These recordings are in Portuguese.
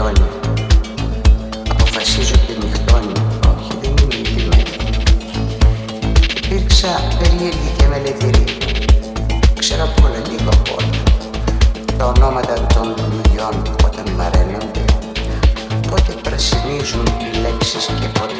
νυχτώνει. Αποφασίζω ότι νυχτώνει. Όχι, δεν είμαι ηλικιωμένη. Υπήρξα περίεργη και μελετηρή. Ξέρω απ' όλα λίγο απ' όλα. Τα ονόματα των δουλειών όταν μαραίνονται, πότε πρασινίζουν οι λέξεις και πότε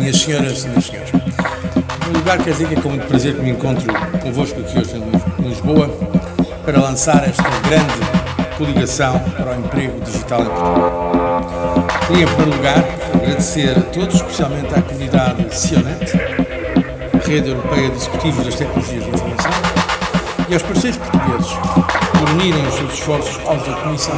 minhas senhoras e meus senhores. No lugar dizer que é com muito prazer que me encontro convosco aqui hoje em Lisboa para lançar esta grande coligação para o emprego digital em Portugal. Queria, em primeiro lugar, agradecer a todos, especialmente à comunidade Sionet, a Rede Europeia de Executivos das Tecnologias de Informação, e aos parceiros portugueses por unirem os seus esforços aos da Comissão